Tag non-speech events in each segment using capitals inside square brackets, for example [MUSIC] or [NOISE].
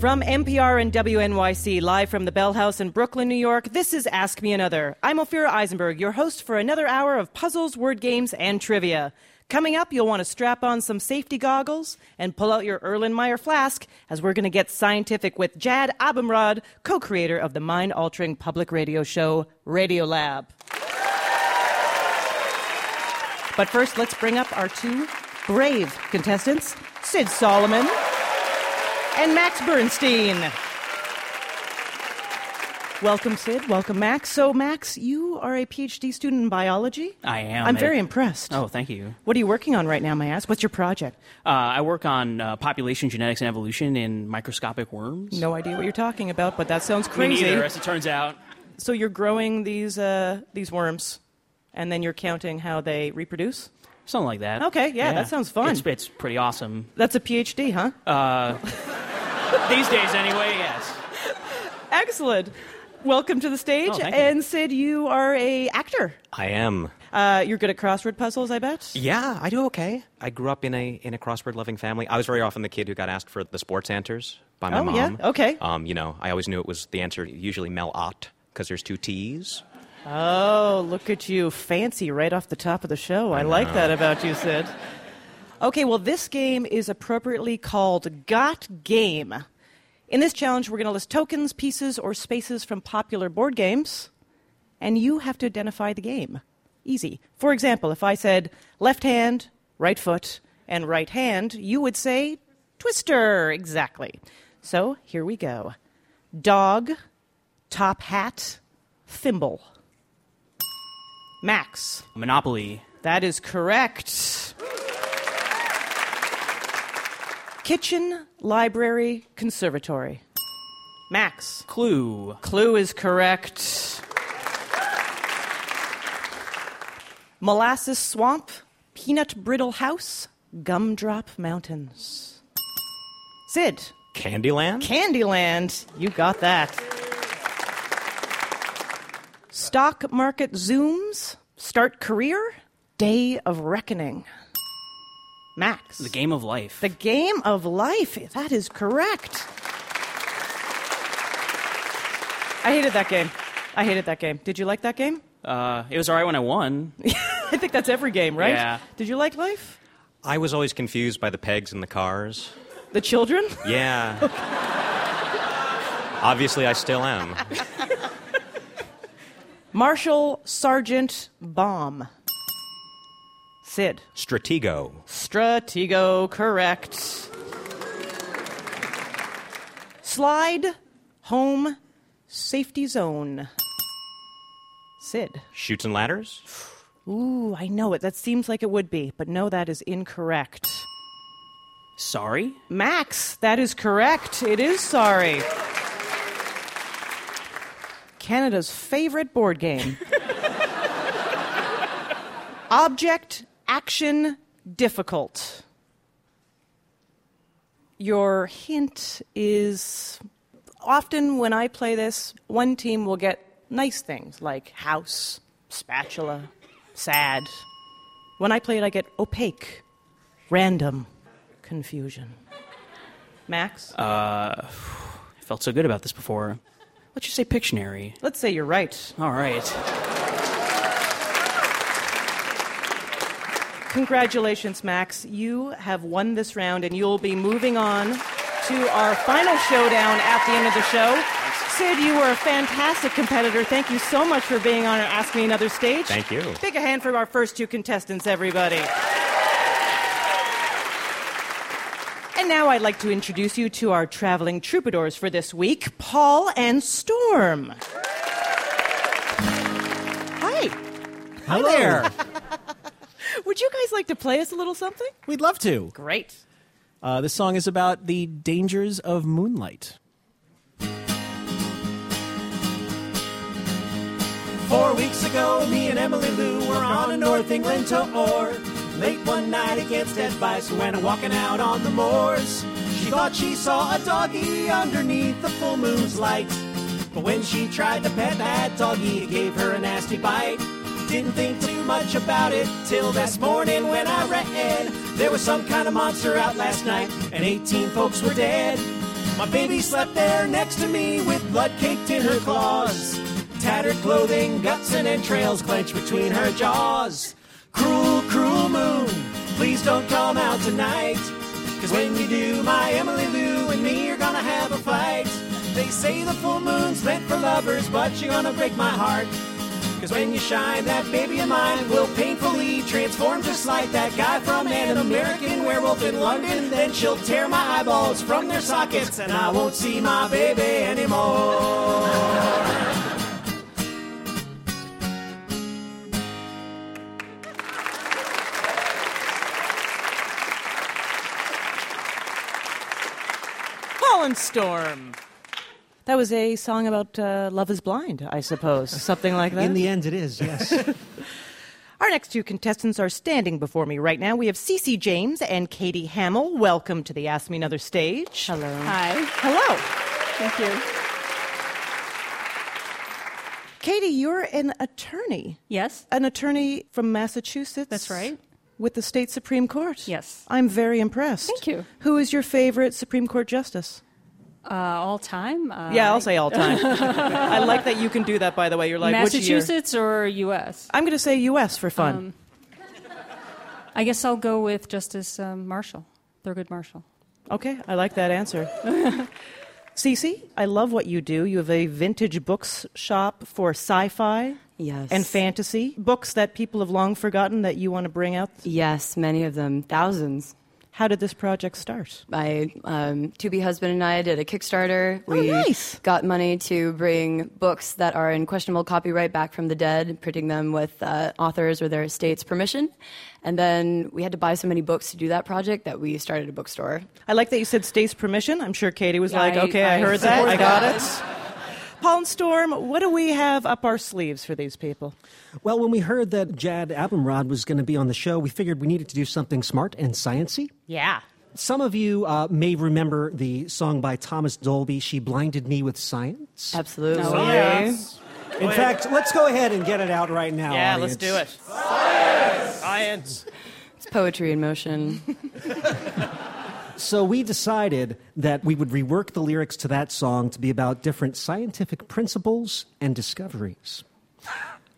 From NPR and WNYC, live from the Bell House in Brooklyn, New York, this is Ask Me Another. I'm Ophira Eisenberg, your host for another hour of puzzles, word games, and trivia. Coming up, you'll want to strap on some safety goggles and pull out your Erlenmeyer flask as we're going to get scientific with Jad Abumrad, co creator of the mind altering public radio show Radiolab. But first, let's bring up our two brave contestants, Sid Solomon and Max Bernstein. Welcome, Sid. Welcome, Max. So, Max, you are a PhD student in biology? I am. I'm very impressed. Oh, thank you. What are you working on right now, may I ask? What's your project? Uh, I work on uh, population genetics and evolution in microscopic worms. No idea what you're talking about, but that sounds crazy. Me neither, as it turns out. So you're growing these uh, these worms, and then you're counting how they reproduce. Something like that. Okay, yeah, that sounds fun. It's, it's pretty awesome. That's a PhD, huh? Uh, [LAUGHS] these days, anyway, yes. Excellent. Welcome to the stage. Oh, thank you. and Sid, you are a actor. I am. Uh, you're good at crossword puzzles, I bet. Yeah, I do okay. I grew up in a in a crossword loving family. I was very often the kid who got asked for the sports answers by my Oh, mom. yeah? Okay. Um, you know, I always knew it was the answer. Usually Mel Ott because there's two T's. Oh, look at you. Fancy right off the top of the show. I, like that about you, Sid. Okay, well, this game is appropriately called Got Game. In this challenge, we're going to list tokens, pieces, or spaces from popular board games, and you have to identify the game. Easy. For example, if I said left hand, right foot, and right hand, you would say twister. Exactly. So here we go dog, top hat, thimble. Max. Monopoly. That is correct. Kitchen, library, conservatory. Max. Clue. Clue is correct. Molasses swamp, peanut brittle house, gumdrop mountains. Sid. Candyland. Candyland. You got that. Stock market zooms, start career, day of reckoning. Max. The game of life. The game of life. That is correct. I hated that game. I hated that game. Did you like that game? Uh, it was all right when I won. [LAUGHS] I think that's every game, right? Yeah. Did you like life? I was always confused by the pegs and the cars. The children? Yeah. [LAUGHS] Obviously, I still am. [LAUGHS] Marshal Sergeant Bomb. Sid. Stratego. Stratego, correct. Slide, home, safety zone. Sid. Chutes and ladders. Ooh, I know it. That seems like it would be, but no, that is incorrect. Sorry? Max, that is correct. It is sorry. Canada's favorite board game. [LAUGHS] Object, action, difficult. Your hint is often when I play this, one team will get nice things like house, spatula, sad. When I play it, I get opaque, random, confusion. Max? Uh, I felt so good about this before. Let's just say Pictionary. Let's say you're right. All right. Congratulations, Max. You have won this round, and you'll be moving on to our final showdown at the end of the show. Sid, you were a fantastic competitor. Thank you so much for being on our Ask Me Another stage. Thank you. Big a hand for our first two contestants, everybody. And now I'd like to introduce you to our traveling troubadours for this week, Paul and Storm. Hi. Hi there. [LAUGHS] Would you guys like to play us a little something? We'd love to. Great. Uh, this song is about the dangers of moonlight. Four weeks ago, me and Emily Lou were on a North England tour. Late one night against advice, we went walking out on the moors. She thought she saw a doggy underneath the full moon's light. But when she tried to pet that doggy, it gave her a nasty bite. Didn't think too much about it till this morning when I read there was some kind of monster out last night and 18 folks were dead. My baby slept there next to me with blood caked in her claws. Tattered clothing, guts and entrails clenched between her jaws. Cruel, moon, please don't come out tonight. Cause when you do, my Emily Lou and me are gonna have a fight. They say the full moon's meant for lovers, but you're gonna break my heart. Cause when you shine, that baby of mine will painfully transform just like that guy from an American werewolf in London. Then she'll tear my eyeballs from their sockets, and I won't see my baby anymore. Paul and Storm. That was a song about uh, love is blind, I suppose. Something like that. In the end, it is, yes. [LAUGHS] Our next two contestants are standing before me right now. We have Cece James and Katie Hamill. Welcome to the Ask Me Another stage. Hello. Hi. Hello. Thank you. Katie, you're an attorney. Yes. An attorney from Massachusetts. That's right. With the state Supreme Court. Yes. I'm very impressed. Thank you. Who is your favorite Supreme Court justice? Uh, all time. Uh, yeah, I'll say all time. [LAUGHS] I like that you can do that, by the way. You're like, which year? Massachusetts or U.S. I'm going to say U.S. for fun. Um, I guess I'll go with Justice um, Marshall, Thurgood Marshall. Okay, I like that answer. [LAUGHS] Cece, I love what you do. You have a vintage books shop for sci-fi Yes. and fantasy books that people have long forgotten that you want to bring out. Yes, many of them, thousands. How did this project start? My um, to be husband and I did a Kickstarter. Oh, We nice. got money to bring books that are in questionable copyright back from the dead, printing them with uh, authors or their estate's permission. And then we had to buy so many books to do that project that we started a bookstore. I like that you said state's permission. I'm sure Katie was Yeah, like, I- okay, I, I heard that. I got that. it. Paul and Storm, what do we have up our sleeves for these people? well, when we heard that Jad Abumrad was going to be on the show, we figured we needed to do something smart and sciency. Yeah. Some of you uh, may remember the song by Thomas Dolby, She Blinded Me with Science. Absolutely. Oh, yeah. In fact, let's go ahead and get it out right now. Yeah, audience. let's do it. Science! Science. It's poetry in motion. [LAUGHS] So we decided that we would rework the lyrics to that song to be about different scientific principles and discoveries.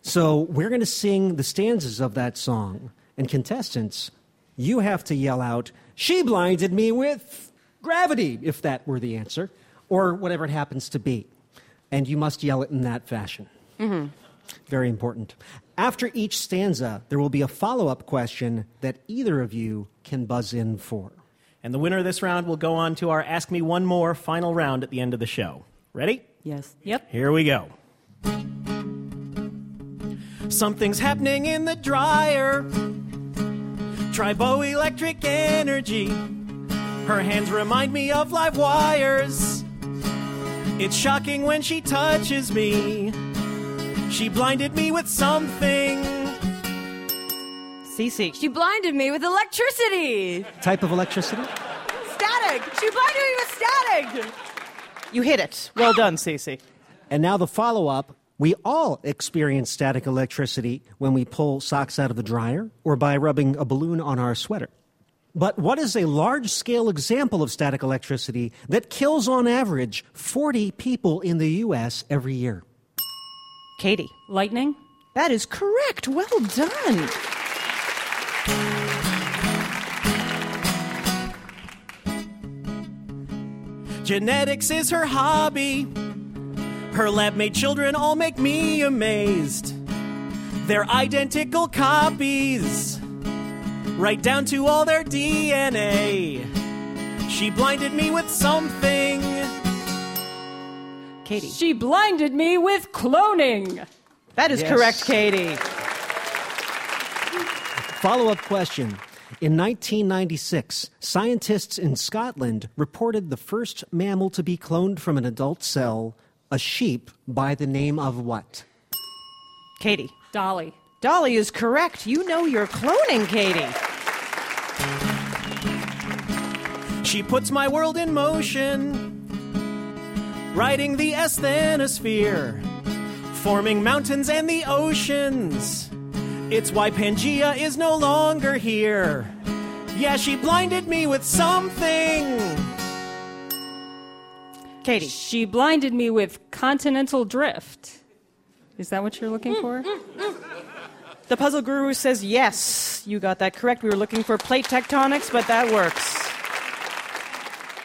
So we're going to sing the stanzas of that song, and contestants, you have to yell out, She blinded me with gravity, if that were the answer, or whatever it happens to be. And you must yell it in that fashion. Mm-hmm. Very important. After each stanza, there will be a follow up question that either of you can buzz in for. And the winner of this round will go on to our Ask Me One More final round at the end of the show. Ready? Yes. Yep. Here we go. Something's happening in the dryer. Triboelectric energy. Her hands remind me of live wires. It's shocking when she touches me. She blinded me with something. Cece. She blinded me with electricity. Type of electricity? Static. She blinded me with static. You hit it. Well done, Cece. And now the follow up. We all experience static electricity when we pull socks out of the dryer or by rubbing a balloon on our sweater. But what is a large scale example of static electricity that kills on average 40 people in the U.S. every year? Katie. Lightning. That is correct. Well done. Genetics is her hobby. Her lab made children all make me amazed. They're identical copies, right down to all their DNA. She blinded me with something. Katie. She blinded me with cloning. That is Yes. correct, Katie. Follow up question. In 1996, scientists in Scotland reported the first mammal to be cloned from an adult cell, a sheep, by the name of what? Katie. Dolly. Dolly is correct. You know you're cloning, Katie. She puts my world in motion, riding the asthenosphere, forming mountains and the oceans. It's why Pangea is no longer here. Yeah, she blinded me with something. Katie. She blinded me with continental drift. Is that what you're looking for? The puzzle guru says yes. You got that correct. We were looking for plate tectonics, but that works.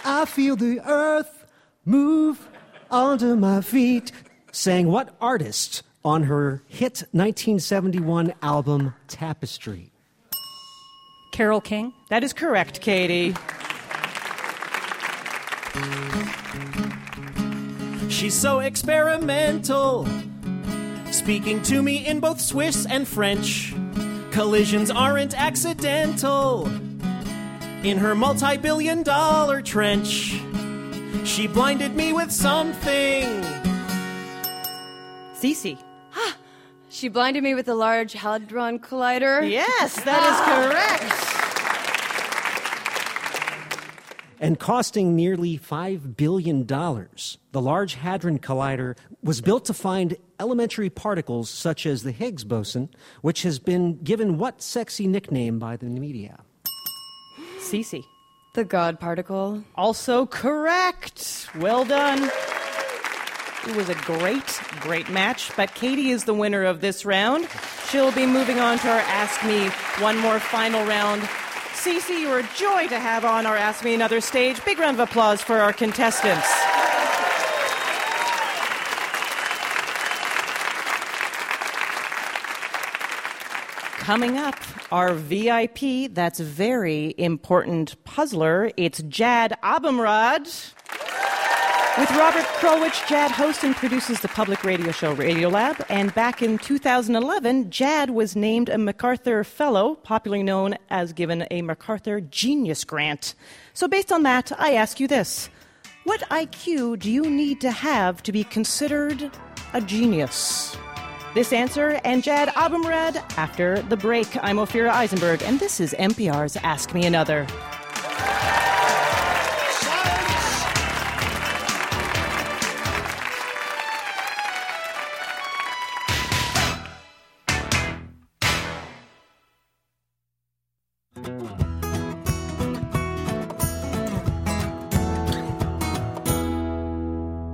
I feel the earth move under my feet. Saying what artist on her hit 1971 album Tapestry? Carole King. That is correct, Katie. She's so experimental, speaking to me in both Swiss and French. Collisions aren't accidental. In her multi billion dollar trench, she blinded me with something. Cece. She blinded me with a large hadron collider. Yes, that is ah. correct. and costing nearly $5 billion. The Large Hadron Collider was built to find elementary particles such as the Higgs boson, which has been given what sexy nickname by the media? Cece. The God particle. Also correct. Well done. It was a great, great match, but Katie is the winner of this round. She'll be moving on to our Ask Me One More final round. Cece, you're a joy to have on our Ask Me Another stage. Big round of applause for our contestants. Coming up, our VIP, that's very important puzzler. It's Jad Abumrad. With Robert Krulwich, Jad hosts and produces the public radio show Radiolab. And back in 2011, Jad was named a MacArthur Fellow, popularly known as given a MacArthur Genius Grant. So, based on that, I ask you this What IQ do you need to have to be considered a genius? This answer and Jad Abumrad after the break. I'm Ophira Eisenberg, and this is NPR's Ask Me Another.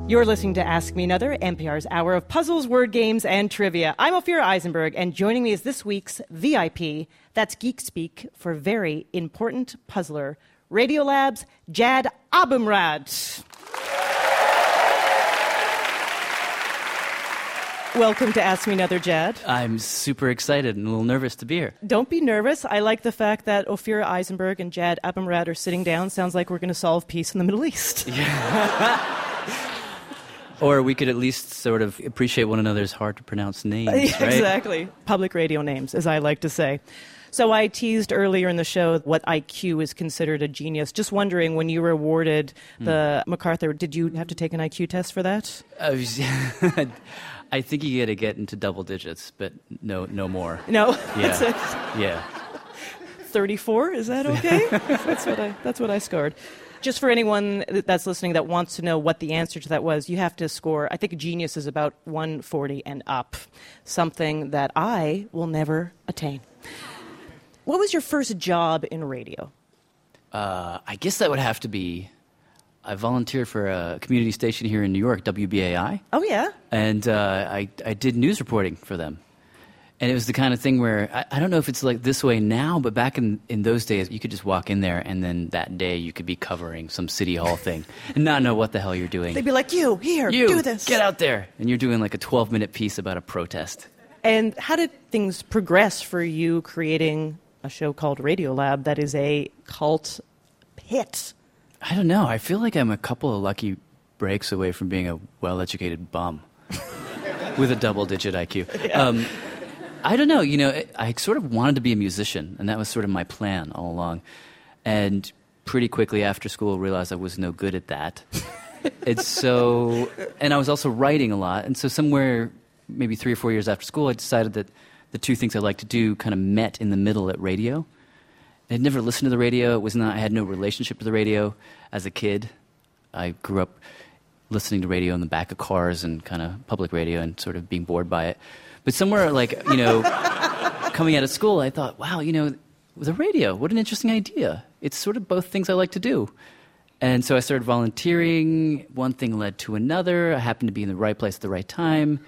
You're listening to Ask Me Another, NPR's hour of puzzles, word games, and trivia. I'm Ophira Eisenberg, and joining me is this week's VIP. That's Geek Speak for very important puzzler, Radiolab's Jad Abumrad. Welcome to Ask Me Another, Jad. I'm super excited and a little nervous to be here. Don't be nervous. I like the fact that Ophira Eisenberg and Jad Abumrad are sitting down. Sounds like we're going to solve peace in the Middle East. [LAUGHS] [LAUGHS] Or we could at least sort of appreciate one another's hard to pronounce names, [LAUGHS] right? exactly. Public radio names, as I like to say. So I teased earlier in the show what IQ is considered a genius. Just wondering, when you were awarded hmm. the MacArthur, did you have to take an IQ test for that? I, [LAUGHS] I think you got to get into double digits, but no, no more. No, [LAUGHS] Yeah, yeah. 34. Is that okay? that's what I. That's what I scored. Just for anyone that's listening that wants to know what the answer to that was, you have to score. I think genius is about 140 and up, something that I will never attain. What was your first job in radio? Uh, I guess that would have to be. I volunteered for a community station here in New York, WBAI. Oh yeah, and uh, I, I did news reporting for them. And it was the kind of thing where I, I don't know if it's like this way now, but back in, in those days, you could just walk in there and then that day you could be covering some city hall thing [LAUGHS] and not know what the hell you're doing. they'd be like, "You here, you do this." get out there, and you're doing like a 12 minute piece about a protest. And how did things progress for you creating a show called Radiolab that is a cult hit? I don't know. I feel like I'm a couple of lucky breaks away from being a well educated bum [LAUGHS] with a double digit IQ. Um, I don't know. You know, I- I sort of wanted to be a musician, and that was sort of my plan all along. And pretty quickly after school, realized I was no good at that. [LAUGHS] it's so, and I was also writing a lot. And so, somewhere maybe three or four years after school, I decided that the two things I like to do kind of met in the middle at radio. I had never listened to the radio. It was not. I had no relationship to the radio as a kid. I grew up listening to radio in the back of cars and kind of public radio and sort of being bored by it. But somewhere like you know, coming out of school, I thought, wow, you know, the radio. What an interesting idea. It's sort of both things I like to do. And so I started volunteering. One thing led to another. I happened to be in the right place at the right time.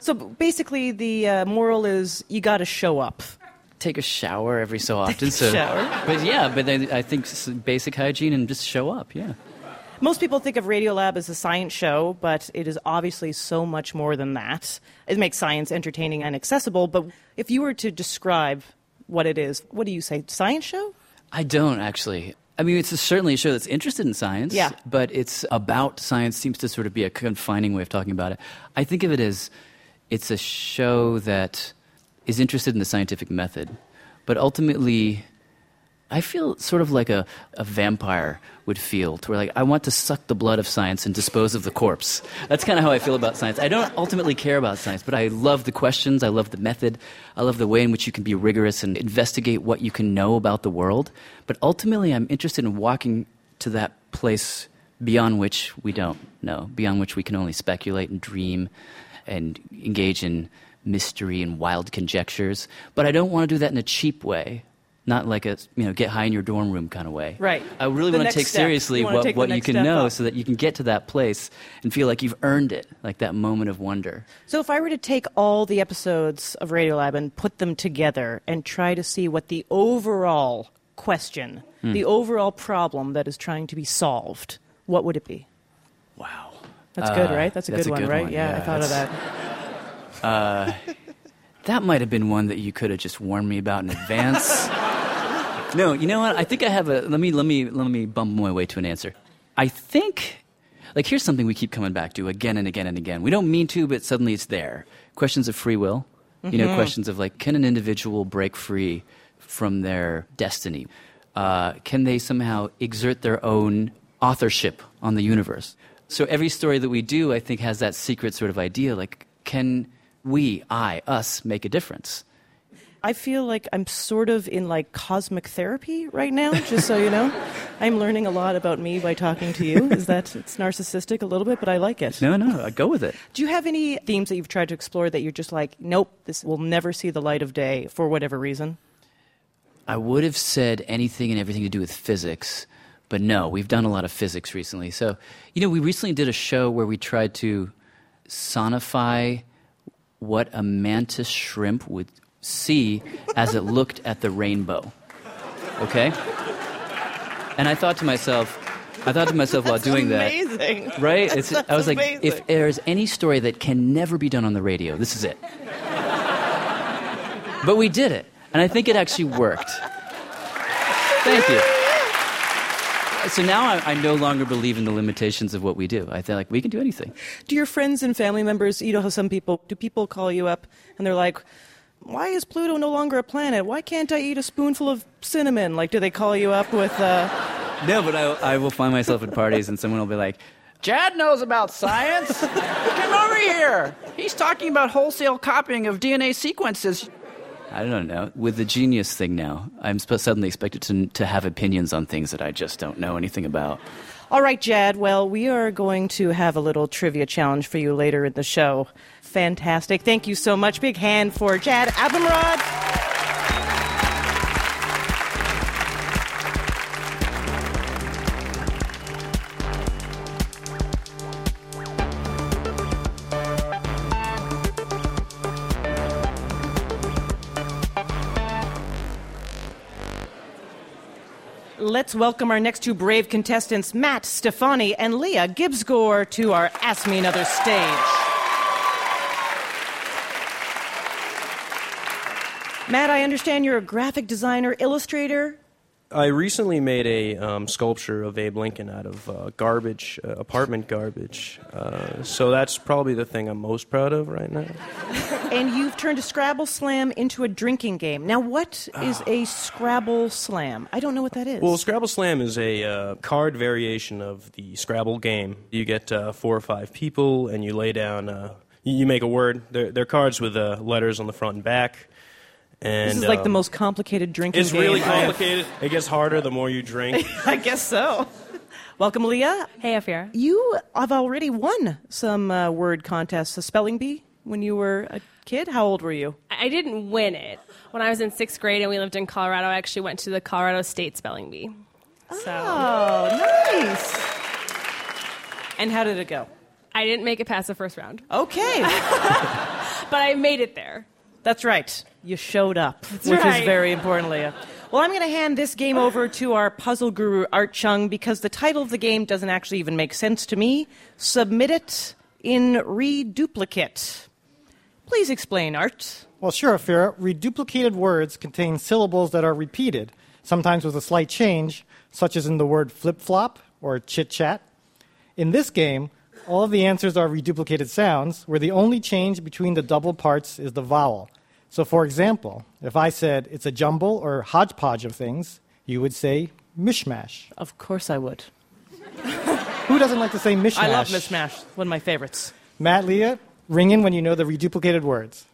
So basically, the uh, moral is you got to show up. Take a shower every so often. so, shower. But yeah, but then I think basic hygiene and just show up. Yeah. Most people think of Radiolab as a science show, but it is obviously so much more than that. It makes science entertaining and accessible, but if you were to describe what it is, what do you say? Science show? I don't actually. I mean, it's certainly a show that's interested in science. Yeah. But it's about science seems to sort of be a confining way of talking about it. I think of it as it's a show that is interested in the scientific method, but ultimately, I feel sort of like a, a vampire would feel, to where like I want to suck the blood of science and dispose of the corpse. That's kind of how I feel about science. I don't ultimately care about science, but I love the questions, I love the method, I love the way in which you can be rigorous and investigate what you can know about the world. But ultimately, I'm interested in walking to that place beyond which we don't know, beyond which we can only speculate and dream and engage in mystery and wild conjectures. But I don't want to do that in a cheap way. Not like a you know get high in your dorm room kind of way. Right. I really The want to take step. seriously You what, take what you can know up. so that you can get to that place and feel like you've earned it, like that moment of wonder. So if I were to take all the episodes of Radiolab and put them together and try to see what the overall question, Hmm. the overall problem that is trying to be solved, what would it be? Wow. That's good, Uh, right? That's a that's good a one, good right? one, Yeah, I yeah, thought of that. [LAUGHS] That might have been one that you could have just warned me about in advance. [LAUGHS] no, you know what? I think I have a let me let me let me bump my way to an answer. I think like here's something we keep coming back to again and again and again. We don't mean to, but suddenly it's there. Questions of free will. You know, questions of like, can an individual break free from their destiny? Uh, can they somehow exert their own authorship on the universe? So every story that we do, I think, has that secret sort of idea like, can we, I, us, make a difference? I feel like I'm sort of in like cosmic therapy right now, just so you know. [LAUGHS] I'm learning a lot about me by talking to you. Is that it's narcissistic a little bit, but I like it. No, no, I go with it. Do you have any themes that you've tried to explore that you're just like, nope, this will never see the light of day for whatever reason? I would have said anything and everything to do with physics, but no, we've done a lot of physics recently. So, you know, we recently did a show where we tried to sonify what a mantis shrimp would see as it looked at the rainbow. Okay? And I thought to myself, I thought to myself while doing that, amazing. right? It's, That's I was like, amazing. if there's any story that can never be done on the radio, this is it. but we did it, and I think it actually worked. Thank you. So now I, I no longer believe in the limitations of what we do. I feel like we can do anything. Do your friends and family members, you know how some people, do people call you up and they're like, why is Pluto no longer a planet? Why can't I eat a spoonful of cinnamon? Like, do they call you up with, uh, [LAUGHS] No, but I, I will find myself at parties and someone will be like, Jad knows about science. Come over here. He's talking about wholesale copying of DNA sequences. I don't know. With the genius thing now, I'm suddenly expected to, to have opinions on things that I just don't know anything about. All right, Jad. Well, we are going to have a little trivia challenge for you later in the show. Fantastic. Thank you so much. Big hand for Jad Abumrad. Let's welcome our next two brave contestants, Matt Stefani and Leah Gibbsgore, to our Ask Me Another stage. Matt, I understand you're a graphic designer, illustrator. I recently made a um, sculpture of Abe Lincoln out of uh, garbage, uh, apartment garbage. Uh, so that's probably the thing I'm most proud of right now. [LAUGHS] and you've turned a Scrabble Slam into a drinking game. Now, what is a Scrabble Slam? I don't know what that is. Well, Scrabble Slam is a uh, card variation of the Scrabble game. You get uh, four or five people, and you lay down. Uh, you make a word. They're, they're cards with uh, letters on the front and back. And this is like the um, most complicated drinking It's game. really complicated. It gets harder the more you drink. [LAUGHS] I guess so. Welcome, Leah. Hey, Ophira. You have already won some uh, word contests, a spelling bee, when you were a kid. How old were you? I didn't win it. When I was in sixth grade and we lived in Colorado, I actually went to the Colorado State Spelling Bee. So Oh, nice. And how did it go? I didn't make it past the first round, Okay. [LAUGHS] but I made it there. That's right. You showed up, which is very important, Leah. Well, I'm going to hand this game over to our puzzle guru, Art Chung, because the title of the game doesn't actually even make sense to me. Submit it in reduplicate. Please explain, Art. Well, sure, Ophira. Reduplicated words contain syllables that are repeated, sometimes with a slight change, such as in the word flip flop or chit chat. In this game, all of the answers are reduplicated sounds, where the only change between the double parts is the vowel. So, for example, if I said it's a jumble or hodgepodge of things, you would say mishmash. Of course I would. [LAUGHS] Who doesn't like to say mishmash? I love Mishmash, one of my favorites. Matt, Leah, ring in when you know the reduplicated words.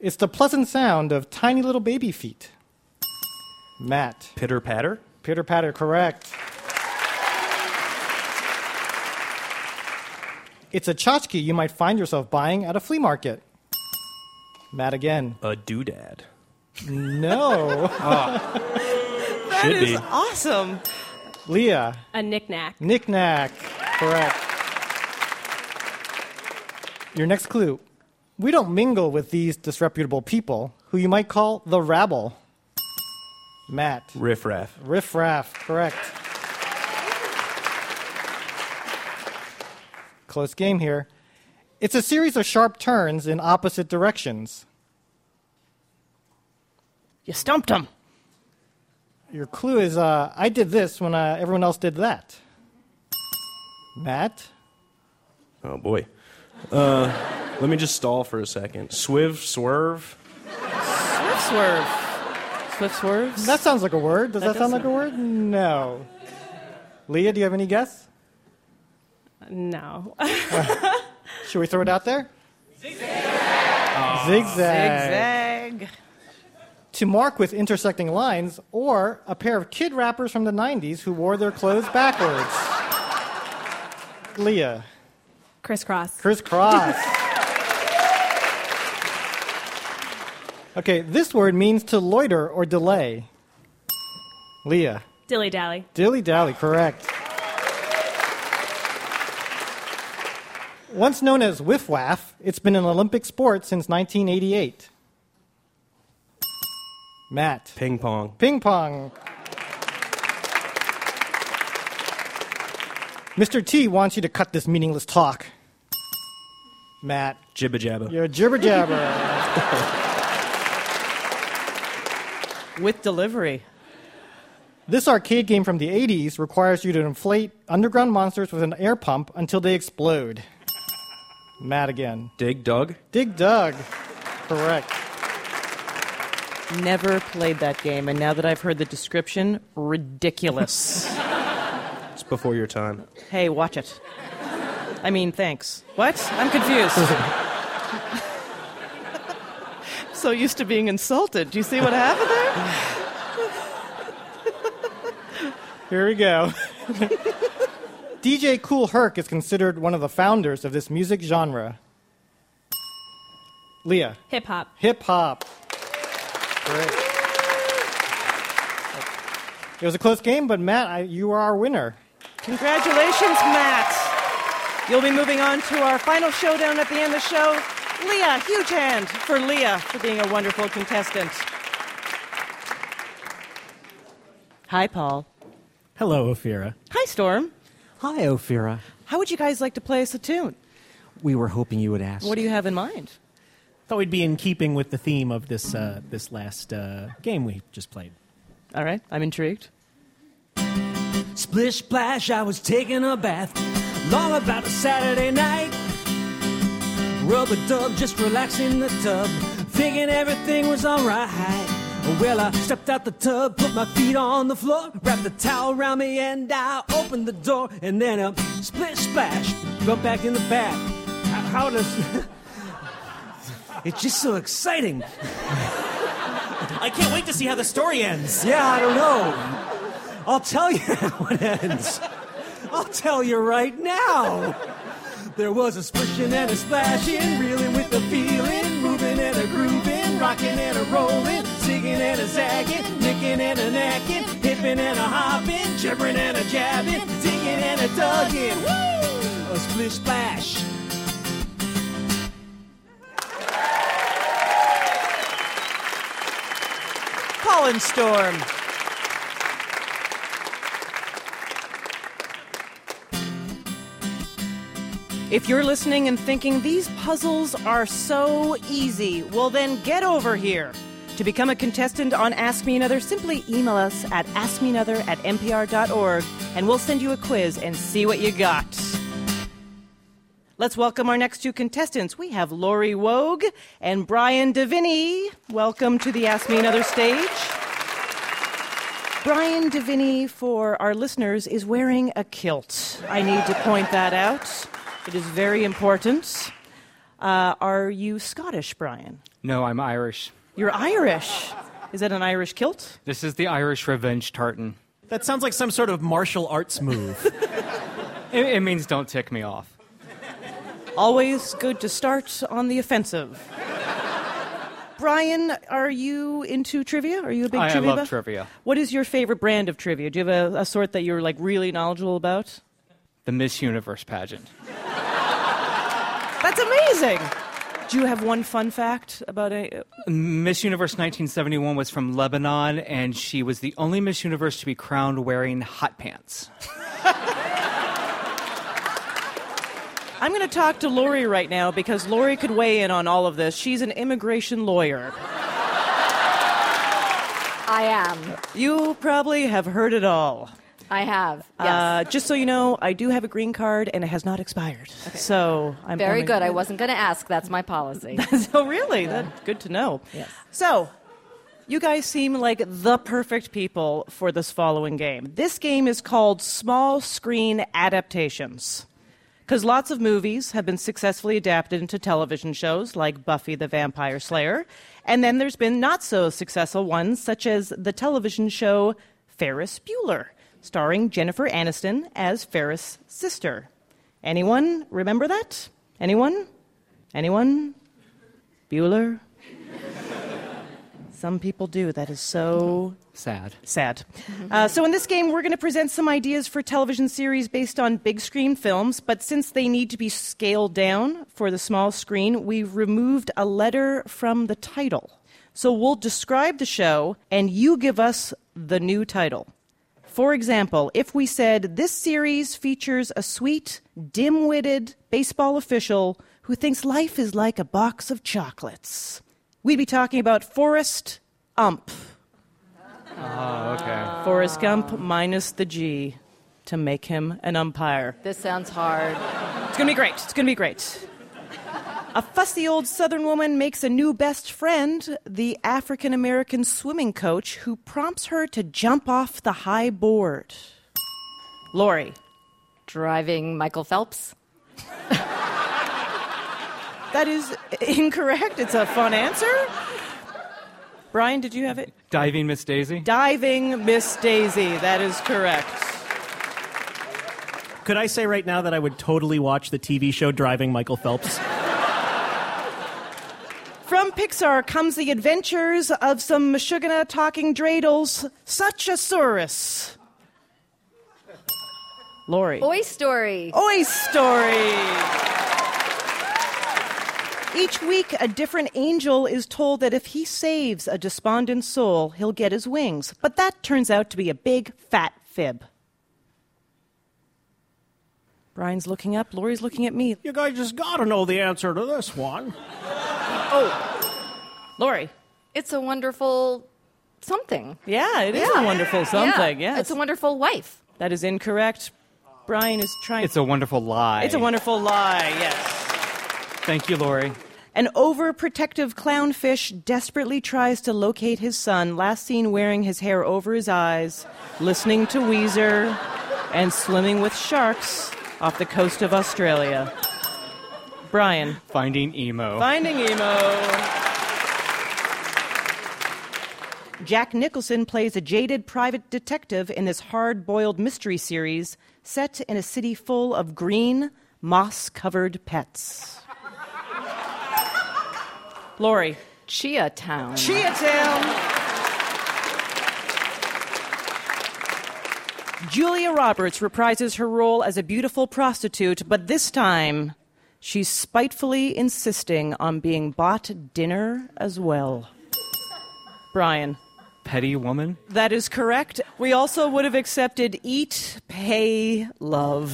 It's the pleasant sound of tiny little baby feet. Matt. Pitter patter? Pitter patter, correct. It's a tchotchke you might find yourself buying at a flea market. Matt again. A doodad. No. [LAUGHS] Ah. That Should is be. awesome. Leah. A knick-knack. Knick-knack. Correct. Your next clue. We don't mingle with these disreputable people, who you might call the rabble. Matt. Riffraff. Riffraff. Correct. Close game here. It's a series of sharp turns in opposite directions. You stumped him. Your clue is uh, I did this when uh, everyone else did that. Matt? Oh boy. Uh, let me just stall for a second. Swiv, swerve. Swift swerve. Swift swerves. That sounds like a word. Does that, That sound does like a word? No. Leah, do you have any guess? No. [LAUGHS] Should we throw it out there? Zigzag. Zigzag. To mark with intersecting lines, or a pair of kid rappers from the 90s who wore their clothes backwards. Leah. Crisscross. Crisscross. okay, this word means to loiter or delay. Leah. Dilly dally. Dilly dally, correct. Once known as whiff waff, it's been an Olympic sport since 1988. Matt. Ping pong. Ping pong. Mr. T wants you to cut this meaningless talk. Matt. Jibba jabba. You're a jibber jabber. With delivery. This arcade game from the 80s requires you to inflate underground monsters with an air pump until they explode. Matt again. Dig Dug. Dig Dug. Correct. Never played that game, and now that I've heard the description, ridiculous. [LAUGHS] It's before your time. hey, watch it. I mean, thanks. What? I'm confused. [LAUGHS] so used to being insulted. Do you see what happened there? Here we go. [LAUGHS] DJ Kool Herc is considered one of the founders of this music genre. Leah. Hip hop. Hip hop. Great. It was a close game, but Matt, I, you are our winner. Congratulations, Matt. You'll be moving on to our final showdown at the end of the show. Leah, huge hand for Leah for being a wonderful contestant. Hi, Paul. Hello, Ophira. Hi, Storm. Hi, Ophira. How would you guys like to play us a tune? We were hoping you would ask. What do you have in mind? Thought we'd be in keeping with the theme of this uh, this last uh, game we just played. All right, I'm intrigued. Splish splash, I was taking a bath. Long about a Saturday night. Rub a dub, just relaxing in the tub. Thinking everything was alright. Well, I stepped out the tub, put my feet on the floor, wrapped the towel around me, and I opened the door. And then a splish splash, jump back in the bath. How, how does. [LAUGHS] it's just so exciting. I can't wait to see how the story ends. Yeah, I don't know. I'll tell you [LAUGHS] how it ends. I'll tell you right now. There was a splishing and a splashing, reeling with the feeling, moving and a grooving, rocking and a rolling, zigging and a zagging, nicking and a knacking, hipping and a hopping. jibbering and a jabbing, digging and a dugging. Woo! A splish splash. Colin Storm. If you're listening and thinking these puzzles are so easy, well then get over here. To become a contestant on Ask Me Another, simply email us at askmeanother at npr.org and we'll send you a quiz and see what you got. Let's welcome our next two contestants. We have Lori Wogue and Brian Deviney. Welcome to the Ask Me Another stage. Brian Deviney, for our listeners, is wearing a kilt. I need to point that out. It is very important. Uh, are you Scottish, Brian? No, I'm Irish. You're Irish. Is that an Irish kilt? This is the Irish revenge tartan. That sounds like some sort of martial arts move. [LAUGHS] It, it means don't tick me off. Always good to start on the offensive. Brian, are you into trivia? Are you a big I, I trivia love buff? trivia. What is your favorite brand of trivia? Do you have a, a sort that you're like really knowledgeable about? The Miss Universe pageant. That's amazing. Do you have one fun fact about a? Miss Universe 1971 was from Lebanon, and she was the only Miss Universe to be crowned wearing hot pants. I'm going to talk to Lori right now because Lori could weigh in on all of this. She's an immigration lawyer. I am. You probably have heard it all. I have. Yes. Uh, just so you know, I do have a green card and it has not expired. So I'm Very only- good. I wasn't going to ask. That's my policy. [LAUGHS] so really, that's good to know. Yes. So, you guys seem like the perfect people for this following game. This game is called Small Screen Adaptations. Because lots of movies have been successfully adapted into television shows like Buffy the Vampire Slayer. And then there's been not so successful ones, such as the television show Ferris Bueller, starring Jennifer Aniston as Ferris' sister. Anyone remember that? Anyone? Anyone? Bueller? [LAUGHS] Some people do. That is so Sad. sad. Uh, so, in this game, we're going to present some ideas for television series based on big screen films, but since they need to be scaled down for the small screen, we've removed a letter from the title. So, we'll describe the show, and you give us the new title. For example, if we said this series features a sweet, dim witted baseball official who thinks life is like a box of chocolates, we'd be talking about Forrest Ump. Oh, okay. Forrest Gump minus the G to make him an umpire. This sounds hard. It's going to be great. It's going to be great. A fussy old Southern woman makes a new best friend, the African American swimming coach, who prompts her to jump off the high board. Lori. Driving Michael Phelps. That is incorrect. It's a fun answer. Brian, did you have it? Diving Miss Daisy. Diving Miss Daisy. That is correct. Could I say right now that I would totally watch the TV show Driving Michael Phelps? From Pixar comes the adventures of some Meshuggah talking dreidels, such a saurus. Lori. Oy Story. Oy Story. Each week, a different angel is told that if he saves a despondent soul, he'll get his wings. But that turns out to be a big, fat fib. Brian's looking up. Lori's looking at me. You guys just gotta know the answer to this one. Oh, Lori. It's a wonderful something. Yeah, it is a wonderful something. Yeah. Yes. It's a wonderful wife. That is incorrect. Brian is trying. It's a wonderful lie. It's a wonderful lie, yes. Thank you, Lori. An overprotective clownfish desperately tries to locate his son, last seen wearing his hair over his eyes, listening to Weezer, and swimming with sharks off the coast of Australia. Brian. Finding emo. Finding emo. Jack Nicholson plays a jaded private detective in this hard boiled mystery series set in a city full of green, moss covered pets. Lori. Chia Town. Chia Town. Julia Roberts reprises her role as a beautiful prostitute, but this time she's spitefully insisting on being bought dinner as well. Brian. Petty woman? That is correct. We also would have accepted eat, pay, love.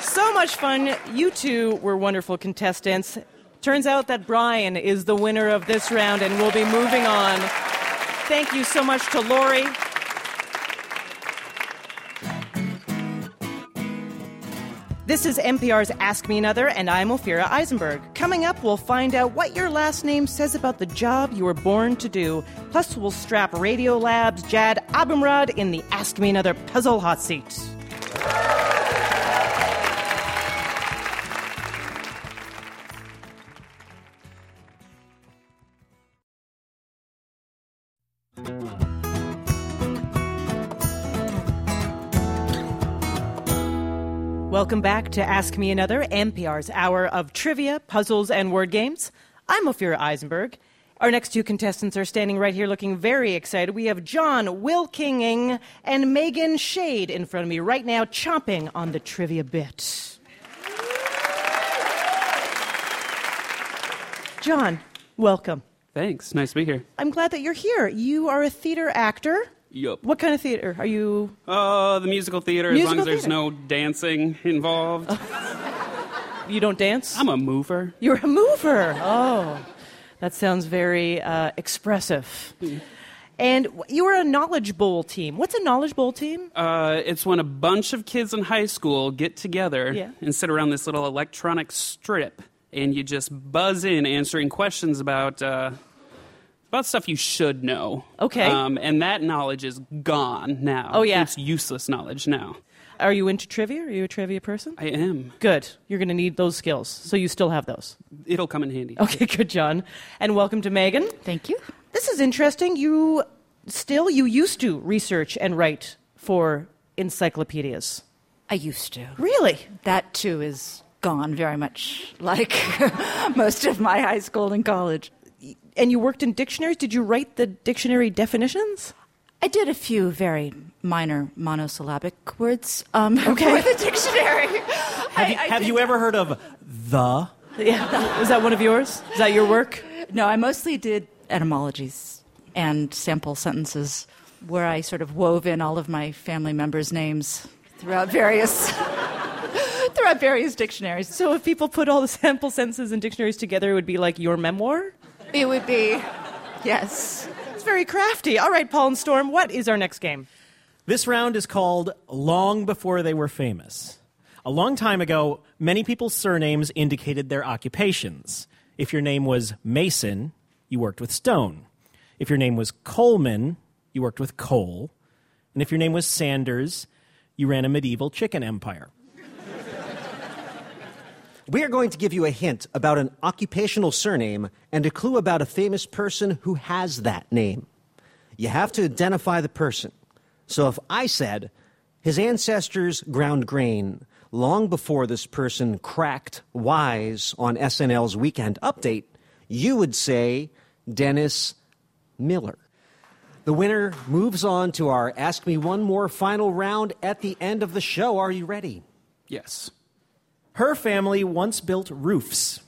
so much fun. You two were wonderful contestants. Turns out that Brian is the winner of this round, and we'll be moving on. Thank you so much to Lori. This is NPR's Ask Me Another, and I'm Ophira Eisenberg. Coming up, we'll find out what your last name says about the job you were born to do. Plus, we'll strap Radiolab's Jad Abumrad in the Ask Me Another puzzle hot seat. Welcome back to Ask Me Another, NPR's hour of trivia, puzzles, and word games. I'm Ophira Eisenberg. Our next two contestants are standing right here looking very excited. We have John Wilkinging and Megan Shade in front of me right now, chomping on the trivia bit. John, welcome. Thanks. Nice to be here. I'm glad that you're here. You are a theater actor. Yup. What kind of theater are you? Uh, the musical theater, as long as there's theater. no dancing involved. [LAUGHS] You don't dance? I'm a mover. You're a mover. Oh, that sounds very uh, expressive. And you were a Knowledge Bowl team. What's a Knowledge Bowl team? Uh, it's when a bunch of kids in high school get together Yeah. and sit around this little electronic strip, and you just buzz in answering questions about uh, about stuff you should know. Okay. Um, and that knowledge is gone now. Oh, yeah. It's useless knowledge now. Are you into trivia? Are you a trivia person? I am. Good. You're going to need those skills. So you still have those. It'll come in handy. Okay, [LAUGHS] good, John. And welcome to Megan. Thank you. This is interesting. You still, you used to research and write for encyclopedias. I used to. Really? That too is gone very much like [LAUGHS] most of my high school and college. And you worked in dictionaries? Did you write the dictionary definitions? I did a few very minor monosyllabic words um, [LAUGHS] Okay. for the dictionary. Have, you, have you ever heard of the? Yeah. Is that one of yours? Is that your work? No, I mostly did etymologies and sample sentences where I sort of wove in all of my family members' names throughout various [LAUGHS] throughout various dictionaries. So if people put all the sample sentences and dictionaries together, it would be like your memoir? It would be, yes. It's very crafty. All right, Paul and Storm, what is our next game? This round is called Long Before They Were Famous. A long time ago, many people's surnames indicated their occupations. If your name was Mason, you worked with stone. If your name was Coleman, you worked with coal. And if your name was Sanders, you ran a medieval chicken empire. We are going to give you a hint about an occupational surname and a clue about a famous person who has that name. You have to identify the person. So if I said, his ancestors ground grain long before this person cracked wise on SNL's Weekend Update, you would say Dennis Miller. The winner moves on to our Ask Me One More final round at the end of the show. Are you ready? Yes. Her family once built roofs,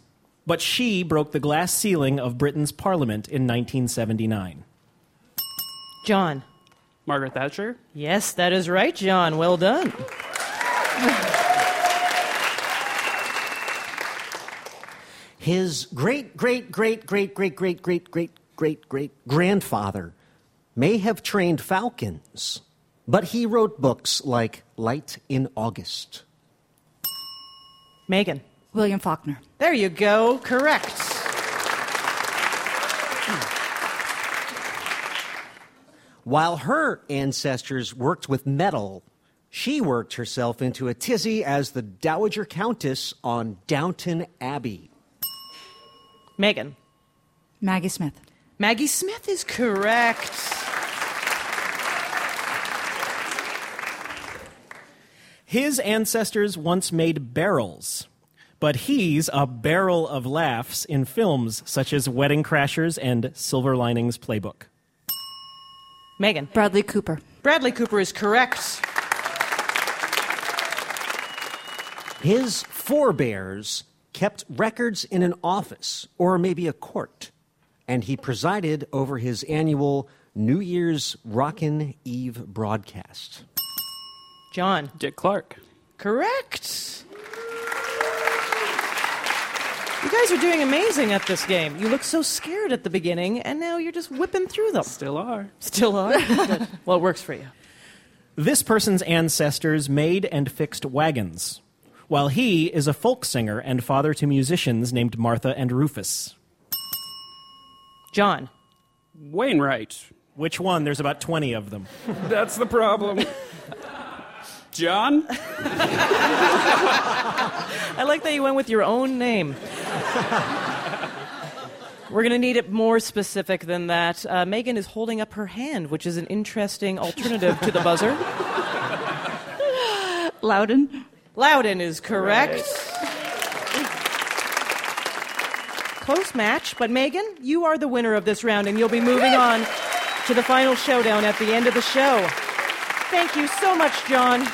but she broke the glass ceiling of Britain's parliament in 1979. John. Margaret Thatcher? Yes, that is right, John. Well done. His great, great, great, great, great, great, great, great, great, great grandfather may have trained falcons, but he wrote books like Light in August. Megan. William Faulkner. There you go. Correct. While her ancestors worked with metal, she worked herself into a tizzy as the Dowager Countess on Downton Abbey. Megan. Maggie Smith. Maggie Smith is correct. His ancestors once made barrels, but he's a barrel of laughs in films such as Wedding Crashers and Silver Linings Playbook. Megan. Bradley Cooper. Bradley Cooper is correct. His forebears kept records in an office or maybe a court, and he presided over his annual New Year's Rockin' Eve broadcast. John. Dick Clark. Correct. You guys are doing amazing at this game. You look so scared at the beginning, and now you're just whipping through them. Still are. Still are? [LAUGHS] Good. well, it works for you. This person's ancestors made and fixed wagons, while he is a folk singer and father to musicians named Martha and Rufus. John. Wainwright. Which one? There's about 20 of them. [LAUGHS] That's the problem. John? [LAUGHS] I like that you went with your own name. We're going to need it more specific than that. Uh, Megan is holding up her hand, which is an interesting alternative to the buzzer. Loudon. Loudon is correct. Close match, but Megan, you are the winner of this round, and you'll be moving on to the final showdown at the end of the show. Thank you so much, John.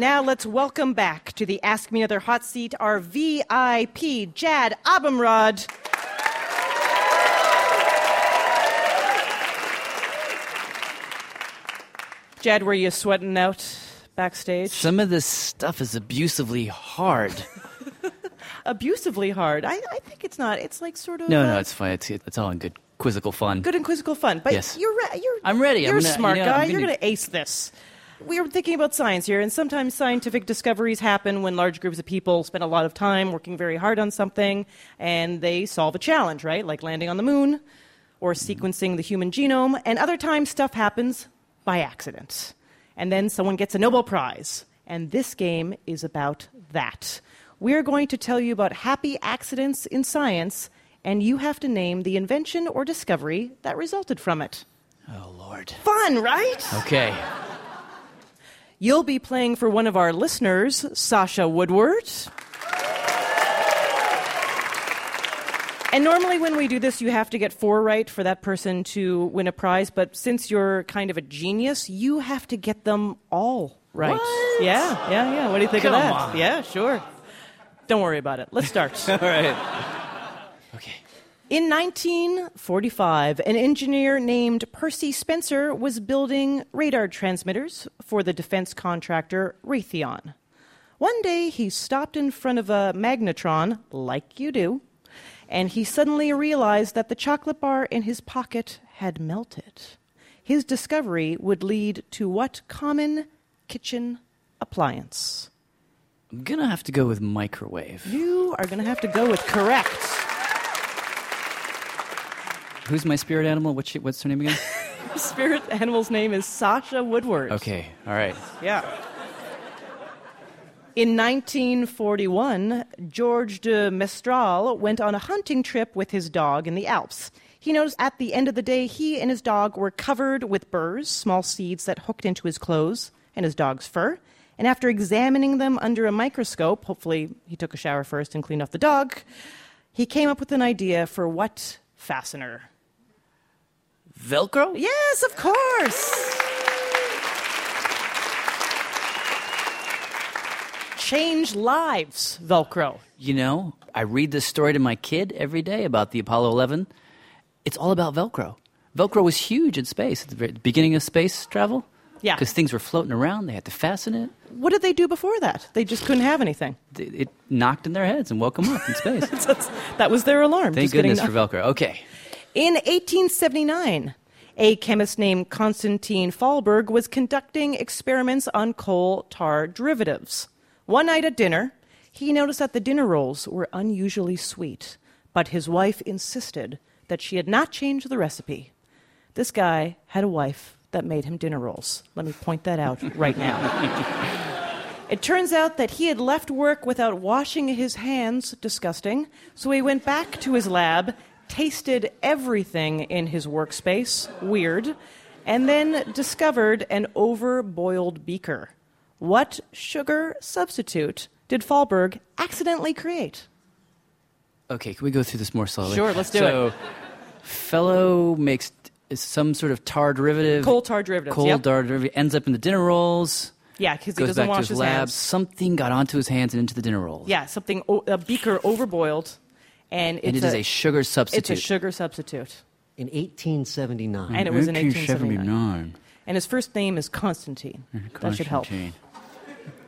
Now let's welcome back to the Ask Me Another hot seat our VIP, Jad Abumrad. Jad, were you sweating out backstage? Some of this stuff is abusively hard. [LAUGHS] Abusively hard. I, I think it's not. It's like sort of No, uh, no, it's fine. It's, it's all in good quizzical fun. good and quizzical fun. But Yes. you're re- you're I'm ready. You're I'm a gonna- smart you know, guy. I'm You're going to ace this. We are thinking about science here, and sometimes scientific discoveries happen when large groups of people spend a lot of time working very hard on something, and they solve a challenge, right? Like landing on the moon or sequencing the human genome. And other times, stuff happens by accident, and then someone gets a Nobel Prize. And this game is about that. We're going to tell you about happy accidents in science, and you have to name the invention or discovery that resulted from it. Oh, Lord. Fun, right? Okay. You'll be playing for one of our listeners, Sasha Woodward. And normally, when we do this, you have to get four right for that person to win a prize. But since you're kind of a genius, you have to get them all right. Yeah, yeah, yeah. What do you think Come of that? on. Yeah, sure. Don't worry about it. Let's start. [LAUGHS] all right. In 1945, an engineer named Percy Spencer was building radar transmitters for the defense contractor Raytheon. One day, he stopped in front of a magnetron, like you do, and he suddenly realized that the chocolate bar in his pocket had melted. His discovery would lead to what common kitchen appliance? I'm going to have to go with microwave. You are going to have to go with correct. Who's my spirit animal? What's, she, what's her name again? [LAUGHS] Spirit animal's name is Sasha Woodward. Okay, all right. Yeah. In 1941, George de Mestral went on a hunting trip with his dog in the Alps. He noticed at the end of the day, he and his dog were covered with burrs, small seeds that hooked into his clothes and his dog's fur. And after examining them under a microscope, hopefully he took a shower first and cleaned off the dog, he came up with an idea for what fastener? Velcro? Yes, of course. Change lives, Velcro. You know, I read this story to my kid every day about the Apollo 11. It's all about Velcro. Velcro was huge in space at the very beginning of space travel. Yeah. Because things were floating around, they had to fasten it. What did they do before that? They just couldn't have anything. It, knocked in their heads and woke them up in space. [LAUGHS] that was their alarm. Thank goodness for Velcro. Okay. In 1879, a chemist named Konstantin Fahlberg was conducting experiments on coal tar derivatives. One night at dinner, he noticed that the dinner rolls were unusually sweet, but his wife insisted that she had not changed the recipe. This guy had a wife that made him dinner rolls. Let me point that out right now. [LAUGHS] It turns out that he had left work without washing his hands, disgusting. So he went back to his lab, tasted everything in his workspace, weird, and then discovered an overboiled beaker. What sugar substitute did Fahlberg accidentally create? Okay, can we go through this more slowly? Sure, let's do so, it. Fellow makes some sort of tar derivative. Coal tar derivative. Coal yep. tar derivative ends up in the dinner rolls. Yeah, because he doesn't back wash to his, his lab. hands. Something got onto his hands and into the dinner rolls. Yeah, something a beaker overboiled, and it's And it is a sugar substitute. It's a sugar substitute, In 1879. and it was in 1879. And his first name is Constantine. Constantine. That should help.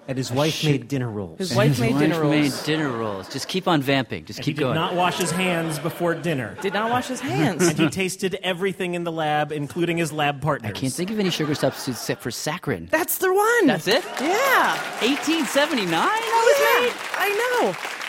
And his wife Should- made dinner rolls. His wife made dinner made rolls. dinner rolls. Just keep on vamping. Just And keep he did going. not wash his hands before dinner. Did not wash his [LAUGHS] hands. and he tasted everything in the lab, including his lab partners. I can't think of any sugar substitutes except for saccharin. That's the one. That's it? Yeah. 1879? That was made. I know.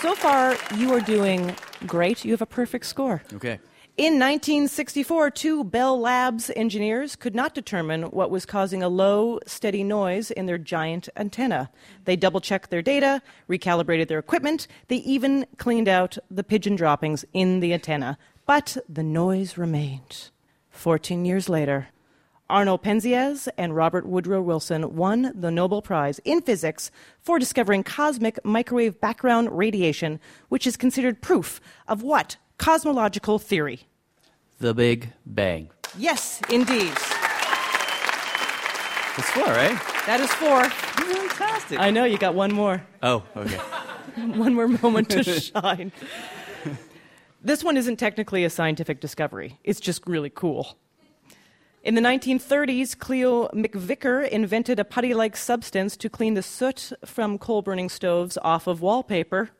So far, you are doing great. You have a perfect score. Okay. In 1964, two Bell Labs engineers could not determine what was causing a low, steady noise in their giant antenna. They double checked their data, recalibrated their equipment, they even cleaned out the pigeon droppings in the antenna. But the noise remained. 14 years later, Arno Penzias and Robert Woodrow Wilson won the Nobel Prize in Physics for discovering cosmic microwave background radiation, which is considered proof of what cosmological theory? The Big Bang. Yes, indeed. That's four, right? That is four. Fantastic. I know, you got one more. Oh, okay. [LAUGHS] one more moment to shine. This one isn't technically a scientific discovery, it's just really cool. In the 1930s, Cleo McVicker invented a putty like substance to clean the soot from coal burning stoves off of wallpaper.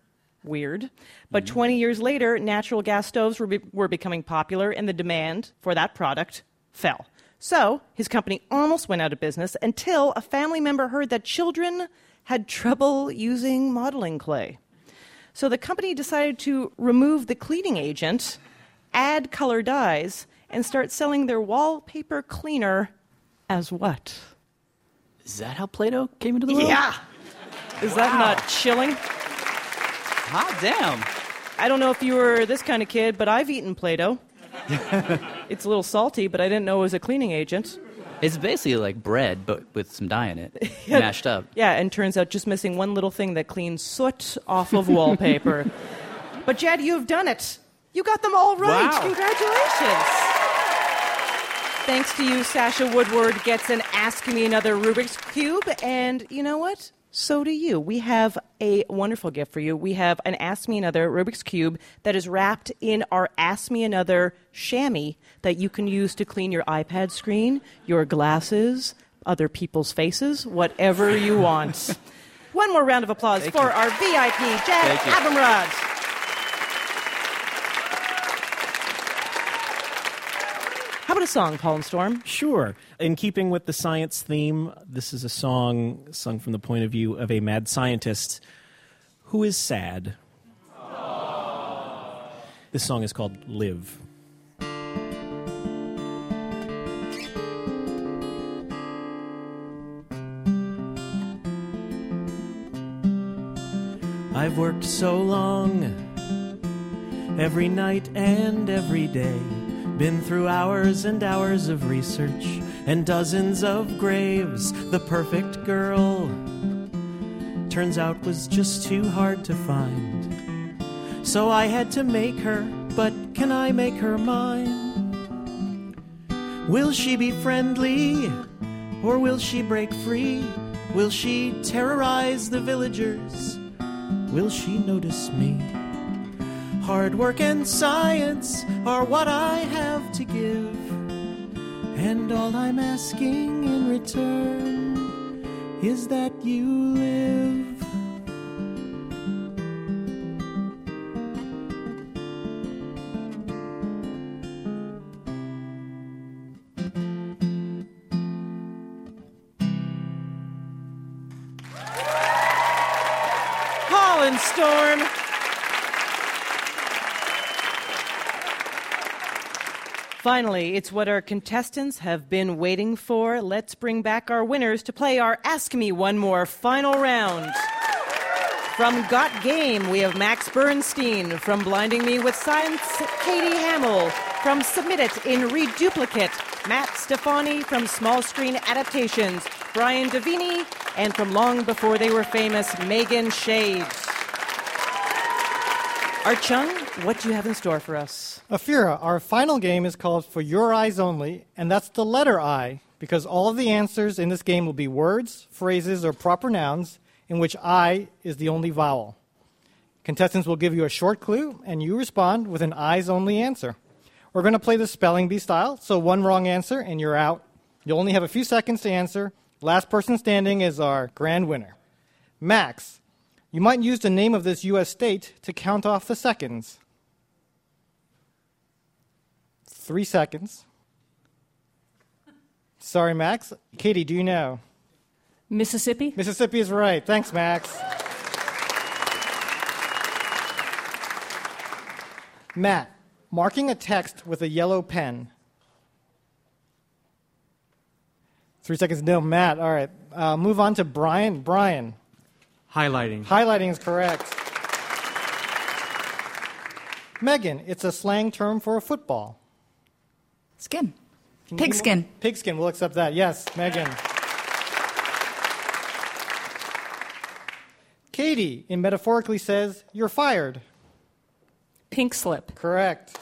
Weird. But mm-hmm. 20 years later, natural gas stoves were, be- were becoming popular, and the demand for that product fell. So, his company almost went out of business until a family member heard that children had trouble using modeling clay. So, the company decided to remove the cleaning agent, add color dyes, and start selling their wallpaper cleaner as what? Is that how Play-Doh came into the world? Yeah. Is that not chilling? Hot damn. I don't know if you were this kind of kid, but I've eaten Play Doh. [LAUGHS] it's a little salty, but I didn't know it was a cleaning agent. It's basically like bread, but with some dye in it, [LAUGHS] [LAUGHS] mashed up. Yeah, and turns out just missing one little thing that cleans soot off of wallpaper. but Jad, you've done it. You got them all right. Wow. Congratulations. Thanks to you, Sasha Woodward gets an Ask Me Another Rubik's Cube. And you know what? So do you. We have a wonderful gift for you. We have an Ask Me Another Rubik's Cube that is wrapped in our Ask Me Another chamois that you can use to clean your iPad screen, your glasses, other people's faces, whatever you want. [LAUGHS] One more round of applause Thank for you. our VIP, you. Abumrad. How about a song, and Storm? Sure. In keeping with the science theme, this is a song sung from the point of view of a mad scientist who is sad. This song is called Live. I've worked so long, every night and every day. Been through hours and hours of research and dozens of graves. The perfect girl turns out was just too hard to find. So I had to make her, but can I make her mine? Will she be friendly or will she break free? Will she terrorize the villagers? Will she notice me? Hard work and science are what I have to give. And all I'm asking in return is that you live. Storm. Finally, it's what our contestants have been waiting for. Let's bring back our winners to play our Ask Me One More final round. From Got Game, we have Max Bernstein. From Blinding Me with Science, Katie Hamill. From Submit It in Reduplicate, Matt Stefani from Small Screen Adaptations, Brian Davini, and from long before they were famous, Megan Shade. Art Chung, what do you have in store for us? Ophira, our final game is called For Your Eyes Only, and that's the letter I, because all of the answers in this game will be words, phrases, or proper nouns in which I is the only vowel. Contestants will give you a short clue, and you respond with an eyes only answer. We're going to play the spelling bee style, so one wrong answer and you're out. You'll only have a few seconds to answer. Last person standing is our grand winner. Max, you might use the name of this U.S. state to count off the seconds. Three seconds. Sorry, Max. Katie, do you know? Mississippi? Mississippi is right. Thanks, Max. Matt, marking a text with a yellow pen. Three seconds. No, Matt. All right. Uh, move on to Brian. Brian. Highlighting. Highlighting is correct. Megan, it's a slang term for a football. Skin. Can you give me Pigskin. Pigskin. We'll accept that. Yes, Megan. Katie, in metaphorically says, you're fired. Pink slip. Correct.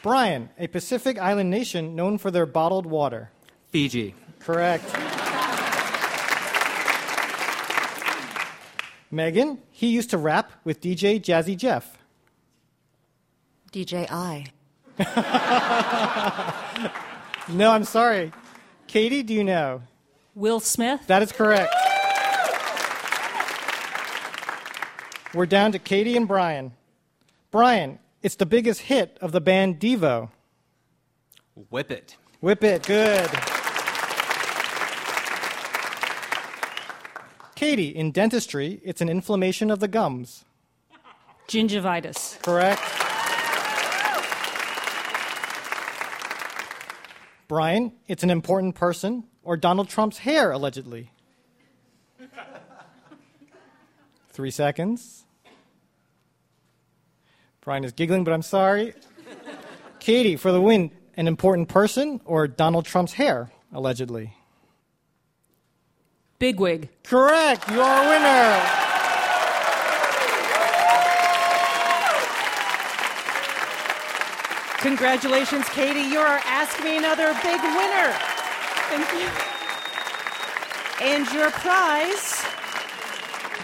Brian, a Pacific island nation known for their bottled water. Fiji. Correct. Megan, he used to rap with DJ Jazzy Jeff. DJ I. No, I'm sorry. Katie, do you know? Will Smith? That is correct. We're down to Katie and Brian. Brian, it's the biggest hit of the band Devo. Whip it. Whip it, good. Katie, in dentistry, it's an inflammation of the gums. Gingivitis. Correct. Brian, it's an important person, or Donald Trump's hair, allegedly. Three seconds. Brian is giggling, but I'm sorry. Katie, for the win, an important person, or Donald Trump's hair, allegedly. Bigwig. Correct. You are a winner. Congratulations, Katie. You're our Ask Me Another big winner. Thank you. And your prize,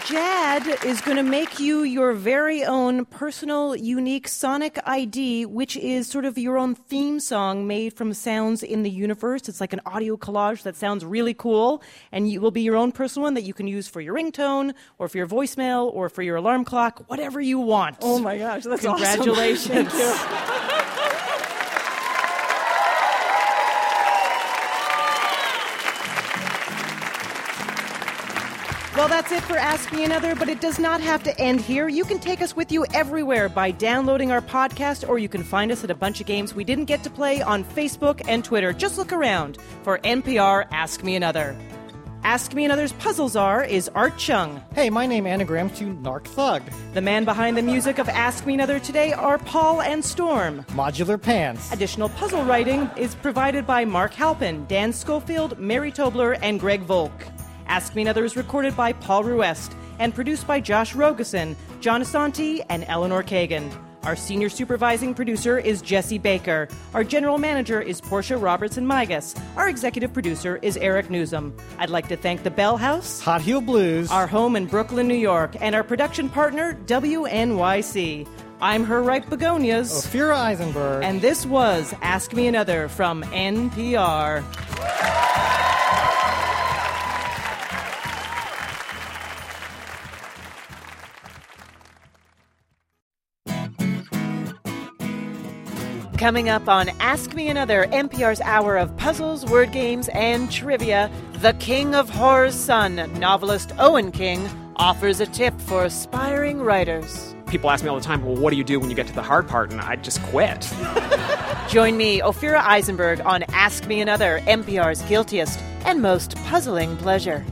Jad is going to make you your very own personal, unique Sonic ID, which is sort of your own theme song made from sounds in the universe. It's like an audio collage that sounds really cool, and you will be your own personal one that you can use for your ringtone, or for your voicemail, or for your alarm clock, whatever you want. Oh my gosh, that's awesome. [LAUGHS] Congratulations. [LAUGHS] Well, that's it for Ask Me Another, but it does not have to end here. You can take us with you everywhere by downloading our podcast, or you can find us at a bunch of games we didn't get to play on Facebook and Twitter. Just look around for NPR Ask Me Another. Ask Me Another's puzzle czar is Art Chung. Hey, my name anagrams to Narc Thug. The man behind the music of Ask Me Another today are Paul and Storm. Modular Pants. Additional puzzle writing is provided by Mark Halpin, Dan Schofield, Mary Tobler, and Greg Volk. Ask Me Another is recorded by Paul Ruest and produced by Josh Rogosin, John Asante, and Eleanor Kagan. Our senior supervising producer is Jesse Baker. Our general manager is Portia Robertson Migas. Our executive producer is Eric Nuzum. I'd like to thank the Bell House, Hot Heel Blues, our home in Brooklyn, New York, and our production partner, WNYC. I'm her ripe begonias. Ophira Eisenberg. And this was Ask Me Another from NPR. Coming up on Ask Me Another, NPR's hour of puzzles, word games, and trivia, the King of Horror's son, novelist Owen King, offers a tip for aspiring writers. People ask me all the time, well, what do you do when you get to the hard part? And I just quit. [LAUGHS] Join me, Ophira Eisenberg, on Ask Me Another, NPR's guiltiest and most puzzling pleasure.